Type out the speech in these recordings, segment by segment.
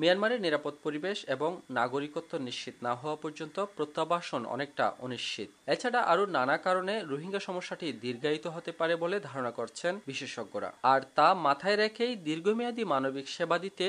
মিয়ানমারের নিরাপদ পরিবেশ এবং নাগরিকত্ব নিশ্চিত না হওয়া পর্যন্ত প্রত্যাবাসন অনেকটা অনিশ্চিত। এছাড়া আরও নানা কারণে রোহিঙ্গা সমস্যাটি দীর্ঘায়িত হতে পারে বলে ধারণা করছেন বিশেষজ্ঞরা। আর তা মাথায় রেখেই দীর্ঘমেয়াদী মানবিক সেবা দিতে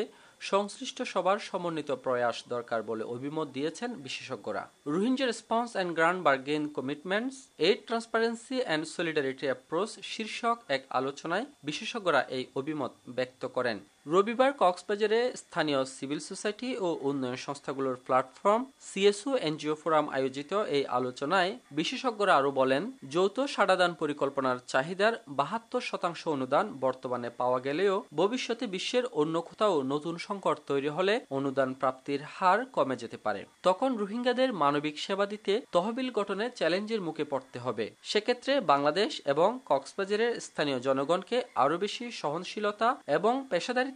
সংশ্লিষ্ট সবার সমন্বিত প্রয়াস দরকার বলে অভিমত দিয়েছেন বিশেষজ্ঞরা। Rohingya response and grand bargain commitments aid transparency and solidarity approach শীর্ষক এক আলোচনায় বিশেষজ্ঞরা এই অভিমত ব্যক্ত করেন। রবিবার কক্সবাজারে স্থানীয় সিভিল সোসাইটি ও উন্নয়ন সংস্থাগুলোর প্ল্যাটফর্ম, সিএসও এনজিও ফোরাম আয়োজিত এই আলোচনায় বিশেষজ্ঞরা আরও বলেন, যৌথ সাড়াদান পরিকল্পনার চাহিদার বাহাত্তর শতাংশ অনুদান বর্তমানে পাওয়া গেলেও ভবিষ্যতে বিশ্বের অন্য কোথাও নতুন সংকট তৈরি হলে অনুদান প্রাপ্তির হার কমে যেতে পারে। তখন রোহিঙ্গাদের মানবিক সেবা দিতে তহবিল গঠনে চ্যালেঞ্জের মুখে পড়তে হবে। সেক্ষেত্রে বাংলাদেশ এবং কক্সবাজারের স্থানীয় জনগণকে আরও বেশি সহনশীলতা এবং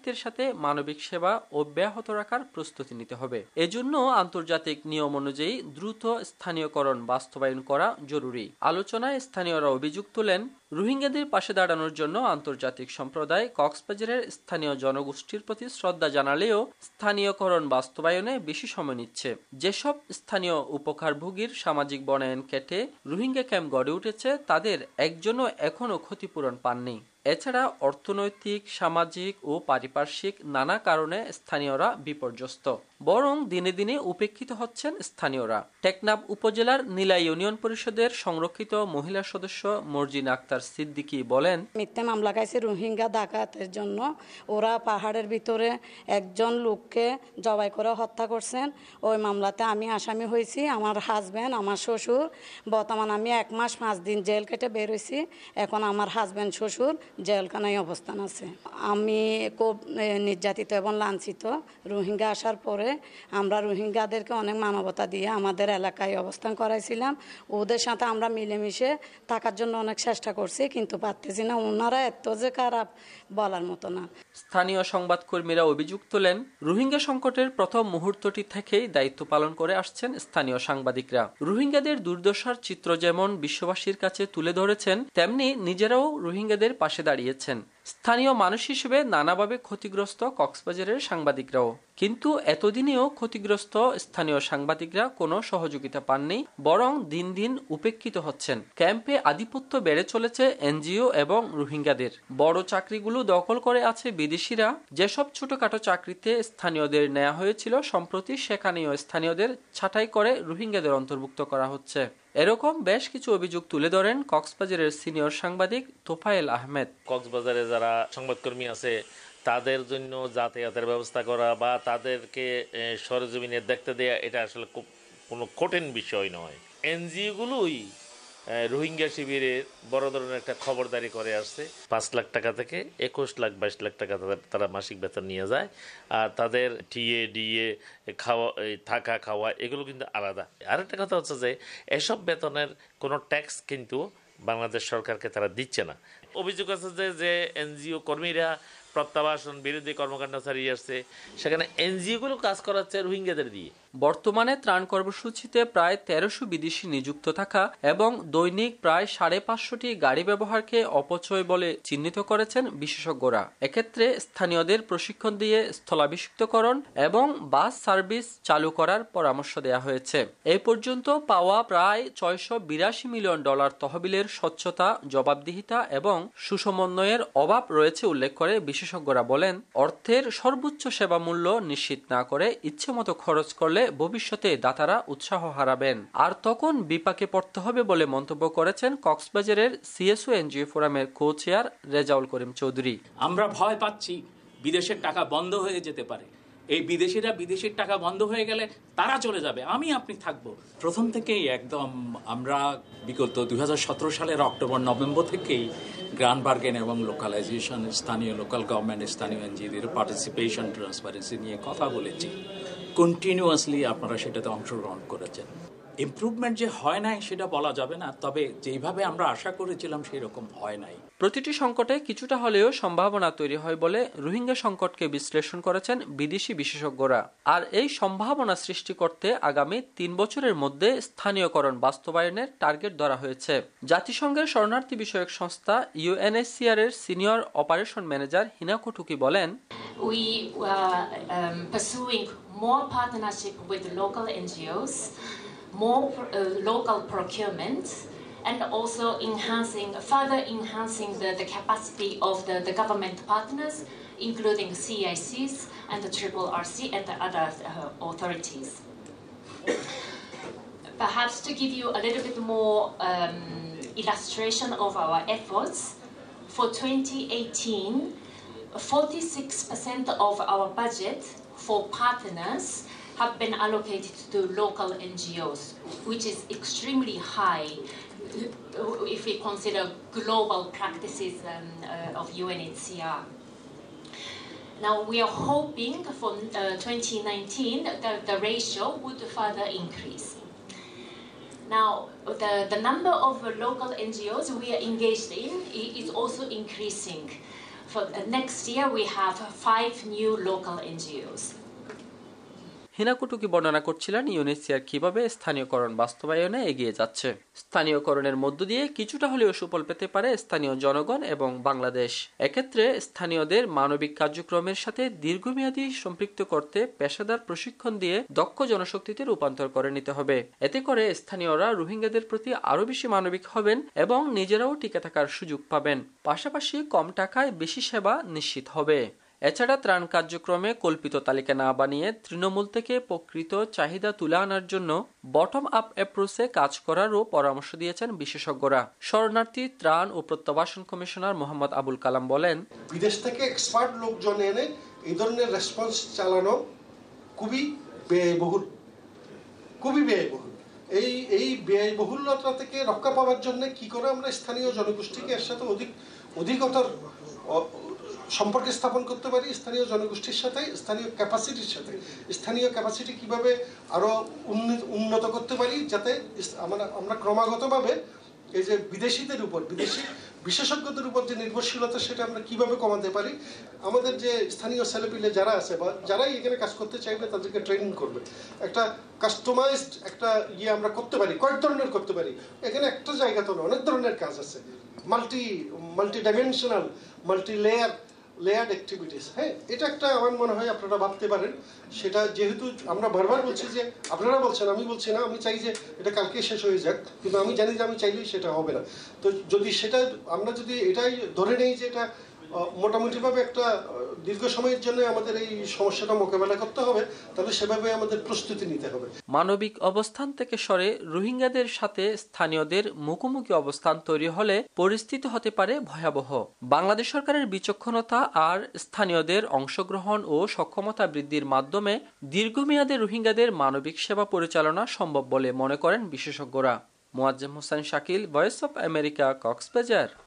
পেশাদারিত্বের সাথে মানবিক সেবা অব্যাহত রাখার প্রস্তুতি নিতে হবে। এজন্য আন্তর্জাতিক নিয়ম অনুযায়ী দ্রুত স্থানীয়করণ বাস্তবায়ন করা জরুরি। আলোচনায় স্থানীয়রা অভিযোগ তোলেন, রোহিঙ্গাদের পাশে দাঁড়ানোর জন্য আন্তর্জাতিক সম্প্রদায় কক্সবাজারের স্থানীয় জনগোষ্ঠীর প্রতি শ্রদ্ধা জানালেও স্থানীয়করণ বাস্তবায়নে বেশি সময় নিচ্ছে। যেসব স্থানীয় উপকারভোগীর সামাজিক বনায়ন কেটে রোহিঙ্গা ক্যাম্প গড়ে উঠেছে, তাদের একজনও এখনও ক্ষতিপূরণ পাননি। এছাড়া অর্থনৈতিক সামাজিক ও পারিপার্শ্বিক নানা কারণে স্থানীয়রা বিপর্যস্ত। বরং দিনে দিনে উপেক্ষিত হচ্ছেন স্থানীয়রা। টেকনাফ উপজেলার নীলা ইউনিয়ন পরিষদের সংরক্ষিত মহিলা সদস্য মর্জিন আক্তার সিদ্দিকি বলেন, মিথ্যে মামলা খাইছে রোহিঙ্গা ডাকাতের জন্য। ওরা পাহাড়ের ভিতরে একজন লোককে জবাই করে হত্যা করছেন। ওই মামলাতে আমি আসামি হয়েছি, আমার হাজব্যান্ড আমার শ্বশুর। বর্তমান আমি এক মাস পাঁচ দিন জেল কেটে বেরোইছি এখন আমার হাজব্যান্ড শ্বশুর জেলখানায় অবস্থান আছে। আমি খুব নির্যাতিত এবং লাঞ্ছিত। রোহিঙ্গা আসার পরে আমরা রোহিঙ্গাদেরকে অনেক মানবতা দিয়ে আমাদের এলাকায় অবস্থান করাইছিলাম। ওদের সাথে আমরা মিলেমিশে থাকার জন্য অনেক চেষ্টা করছি, কিন্তু পারতেছি না। ওনারা এত যে খারাপ বলার মতো না। স্থানীয় সংবাদকর্মীরা অভিযোগ তোলেন, রোহিঙ্গা সংকটের প্রথম মুহূর্তটি থেকেই দায়িত্ব পালন করে আসছেন স্থানীয় সাংবাদিকরা। রোহিঙ্গাদের দুর্দশার চিত্র যেমন বিশ্ববাসীর কাছে তুলে ধরেছেন, তেমনি নিজেরাও রোহিঙ্গাদের পাশে দাঁড়িয়েছেন। স্থানীয় মানুষ হিসেবে নানাভাবে ক্ষতিগ্রস্ত কক্সবাজারের সাংবাদিকরাও। কিন্তু এতদিনেও ক্ষতিগ্রস্ত স্থানীয় সাংবাদিকরা কোনো সহযোগিতা পাননি, বরং দিন দিন উপেক্ষিত হচ্ছেন। ক্যাম্পে আধিপত্য বেড়ে চলেছে এনজিও এবং রোহিঙ্গাদের। বড় চাকরিগুলো দখল করে আছে বিদেশিরা। যেসব ছোটখাটো চাকরিতে স্থানীয়দের নেওয়া হয়েছিল, সম্প্রতি সেখানেও স্থানীয়দের ছাঁটাই করে রোহিঙ্গাদের অন্তর্ভুক্ত করা হচ্ছে। এরকম বেশ কিছু অভিযোগ তুলে ধরেন কক্সবাজারের সিনিয়র সাংবাদিক তোফায়েল আহমেদ। কক্সবাজারে যারা সংবাদকর্মী আছে, তাদের জন্য যাতায়াতের ব্যবস্থা করা বা তাদেরকে সরজমিনে দেখতে দেয়া, এটা আসলে খুব কোনো কঠিন বিষয় নয়। এনজিওগুলোই রোহিঙ্গা শিবিরে বড় ধরনের একটা খবরদারি করে আসছে। পাঁচ লাখ টাকা থেকে একুশ লাখ বাইশ লাখ টাকা তারা মাসিক বেতন নিয়ে যায়। আর তাদের টিএ, ডিএ, খাওয়া থাকা, খাওয়া, এগুলো কিন্তু আলাদা। আরেকটা কথা হচ্ছে যে, এসব বেতনের কোনো ট্যাক্স কিন্তু বাংলাদেশ সরকারকে তারা দিচ্ছে না। অভিযোগ আছে যে যে এনজিও কর্মীরা প্রত্যাবাসন, বিরোধী কর্মকাণ্ড চালিয়ে আসছে। সেখানে এনজিওগুলো কাজ করাচ্ছে রোহিঙ্গাদের দিয়ে। বর্তমানে ত্রাণ কর্মসূচিতে প্রায় তেরোশো বিদেশি নিযুক্ত থাকা এবং দৈনিক প্রায় সাড়ে পাঁচশোটি গাড়ি ব্যবহারকে অপচয় বলে চিহ্নিত করেছেন বিশেষজ্ঞরা। এক্ষেত্রে স্থানীয়দের প্রশিক্ষণ দিয়ে স্থলাভিষিক্তকরণ এবং বাস সার্ভিস চালু করার পরামর্শ দেওয়া হয়েছে। এই পর্যন্ত পাওয়া প্রায় ছয়শো বিরাশি মিলিয়ন ডলার তহবিলের স্বচ্ছতা, জবাবদিহিতা এবং সুসমন্বয়ের অভাব রয়েছে উল্লেখ করে বিশেষজ্ঞরা বলেন অর্থের সর্বোচ্চ সেবা মূল্য নিশ্চিত না করে ইচ্ছেমতো খরচ করলে ভবিষ্যতে দাতারা উৎসাহ হারাবেন। আর তখন বিপাকে পড়তে হবে বলে মন্তব্য করেছেন কক্সবাজারের সিএসও এনজিও ফোরামের কো চেয়ার রেজাউল করিম চৌধুরী। আমরা ভয় পাচ্ছি বিদেশের টাকা বন্ধ হয়ে যেতে পারে। এই বিদেশিরা বিদেশের টাকা বন্ধ হয়ে গেলে তারা চলে যাবে আমি আপনি থাকব। প্রথম থেকেই একদম আমরা বিগত দুই হাজার সতেরো সালের অক্টোবর নভেম্বর থেকেই গ্রান্ড বার্গেন এবং লোকালাইজেশন স্থানীয় লোকাল গভর্নমেন্ট স্থানীয় এনজিওদের পার্টিসিপেশন ট্রান্সপারেন্সি নিয়ে কথা বলেছি। কন্টিনিউয়াসলি আপনারা সেটাতে অংশগ্রহণ করেছেন। ইমপ্রুভমেন্ট যে হয় নাই সেটা বলা যাবে না তবে যেইভাবে আমরা আশা করেছিলাম সেই রকম হয় নাই। প্রতিটি সংকটে কিছুটা হলেও সম্ভাবনা তৈরি হয় বলে রোহিঙ্গা সংকটকে বিশ্লেষণ করেছেন বিদেশি বিশেষজ্ঞরা। আর এই সম্ভাবনা সৃষ্টি করতে আগামী তিন বছরের মধ্যে স্থানীয়করণ বাস্তবায়নের টার্গেট ধরা হয়েছে। জাতিসংঘের শরণার্থী বিষয়ক সংস্থা ইউএনএসসিআর এর সিনিয়র অপারেশন ম্যানেজার হিনাকো টুকি বলেন we are um, pursuing more partnership with local NGOs, more uh, local procurement, and also enhancing, further enhancing the, the capacity of the, the government partners, including CICs and the Triple RC and the other uh, authorities. Perhaps to give you a little bit more um, illustration of our efforts, for 2018, 46% of our budget for partners have been allocated to local NGOs, which is extremely high if we consider global practices um, uh, of UNHCR. Now we are hoping for uh, 2019 that the ratio would further increase. Now, the, the number of local NGOs we are engaged in is also increasing. For next year, we have five new local NGOs. হিনাকুটুকি বর্ণনা করছিলেন ইউনিসিয়ার কীভাবে স্থানীয়করণ বাস্তবায়নে এগিয়ে যাচ্ছে। স্থানীয়করণের মধ্য দিয়ে কিছুটা হলেও সুফল পেতে পারে স্থানীয় জনগণ এবং বাংলাদেশ। এক্ষেত্রে স্থানীয়দের মানবিক কার্যক্রমের সাথে দীর্ঘমেয়াদী সম্পৃক্ত করতে পেশাদার প্রশিক্ষণ দিয়ে দক্ষ জনশক্তিতে রূপান্তর করে নিতে হবে। এতে করে স্থানীয়রা রোহিঙ্গাদের প্রতি আরও বেশি মানবিক হবেন এবং নিজেরাও টিকে থাকার সুযোগ পাবেন। পাশাপাশি কম টাকায় বেশি সেবা নিশ্চিত হবে। এছাড়া ত্রাণ কার্যক্রমে কল্পিত তালিকা না বানিয়ে তৃণমূল থেকে প্রকৃত চাহিদা তুলে আনার জন্য বটম আপ অ্যাপ্রোচে কাজ করারও পরামর্শ দিয়েছেন বিশেষজ্ঞরা। শরণার্থী ত্রাণ ও প্রত্যাবাসন কমিশনার মোহাম্মদ আবুল কালাম বলেন, বিদেশ থেকে এক্সপার্ট লোকজন এনে এই ধরনের রেসপন্স চালানো খুবই ব্যয়বহুল। খুবই ব্যয়বহুল। এই এই ব্যয়বহুলতা থেকে রক্ষা পাওয়ার জন্য কি করে আমরা স্থানীয় জনগোষ্ঠীকে এর সাথে অধিক, অধিকতর সম্পর্কে স্থাপন করতে পারি স্থানীয় জনগোষ্ঠীর সাথে, স্থানীয় ক্যাপাসিটির সাথে। স্থানীয় ক্যাপাসিটি কীভাবে আরও উন্নত- করতে পারি যাতে আমরা আমরা ক্রমাগতভাবে এই যে বিদেশিদের উপর, বিদেশি বিশেষজ্ঞদের উপর যে নির্ভরশীলতা সেটা আমরা কীভাবে কমাতে পারি, আমাদের যে স্থানীয় ছেলেপিলে যারা আছে বা যারাই এখানে কাজ করতে চাইবে তাদেরকে ট্রেনিং করবে। একটা কাস্টমাইজড একটা ইয়ে আমরা করতে পারি, কয়েক ধরনের করতে পারি। এখানে একটা জায়গা তো অনেক ধরনের কাজ আছে। Multi multi dimensional multi layer layered activities হ্যাঁ এটা একটা আমার মনে হয় আপনারা ভাবতে পারেন। সেটা যেহেতু আমরা বারবার বলছি যে, আপনারা বলছেন, আমি বলছি না, আমি চাই যে এটা কালকে শেষ হয়ে যাক, কিন্তু আমি জানি যে আমি চাইলেই সেটা হবে না। তো যদি সেটা, আমরা যদি এটাই ধরে নেই যে এটা মোটামুটিভাবে একটা দীর্ঘ সময়ের জন্য আমাদের এই সমস্যাটা মোকাবেলা করতে হবে, তাহলে সেভাবে আমাদের প্রস্তুতি নিতে হবে। মানবিক অবস্থান থেকে সরে রোহিঙ্গাদের সাথে স্থানীয়দের মুখোমুখি অবস্থান তৈরি হলে পরিস্থিতি হতে পারে ভয়াবহ। বাংলাদেশ সরকারের বিচক্ষণতা আর স্থানীয়দের অংশগ্রহণ ও সক্ষমতা বৃদ্ধির মাধ্যমে দীর্ঘমেয়াদে রোহিঙ্গাদের মানবিক সেবা পরিচালনা সম্ভব বলে মনে করেন বিশেষজ্ঞরা। Moazzem Hossain Shakil, voice of America, Cox's Bazar.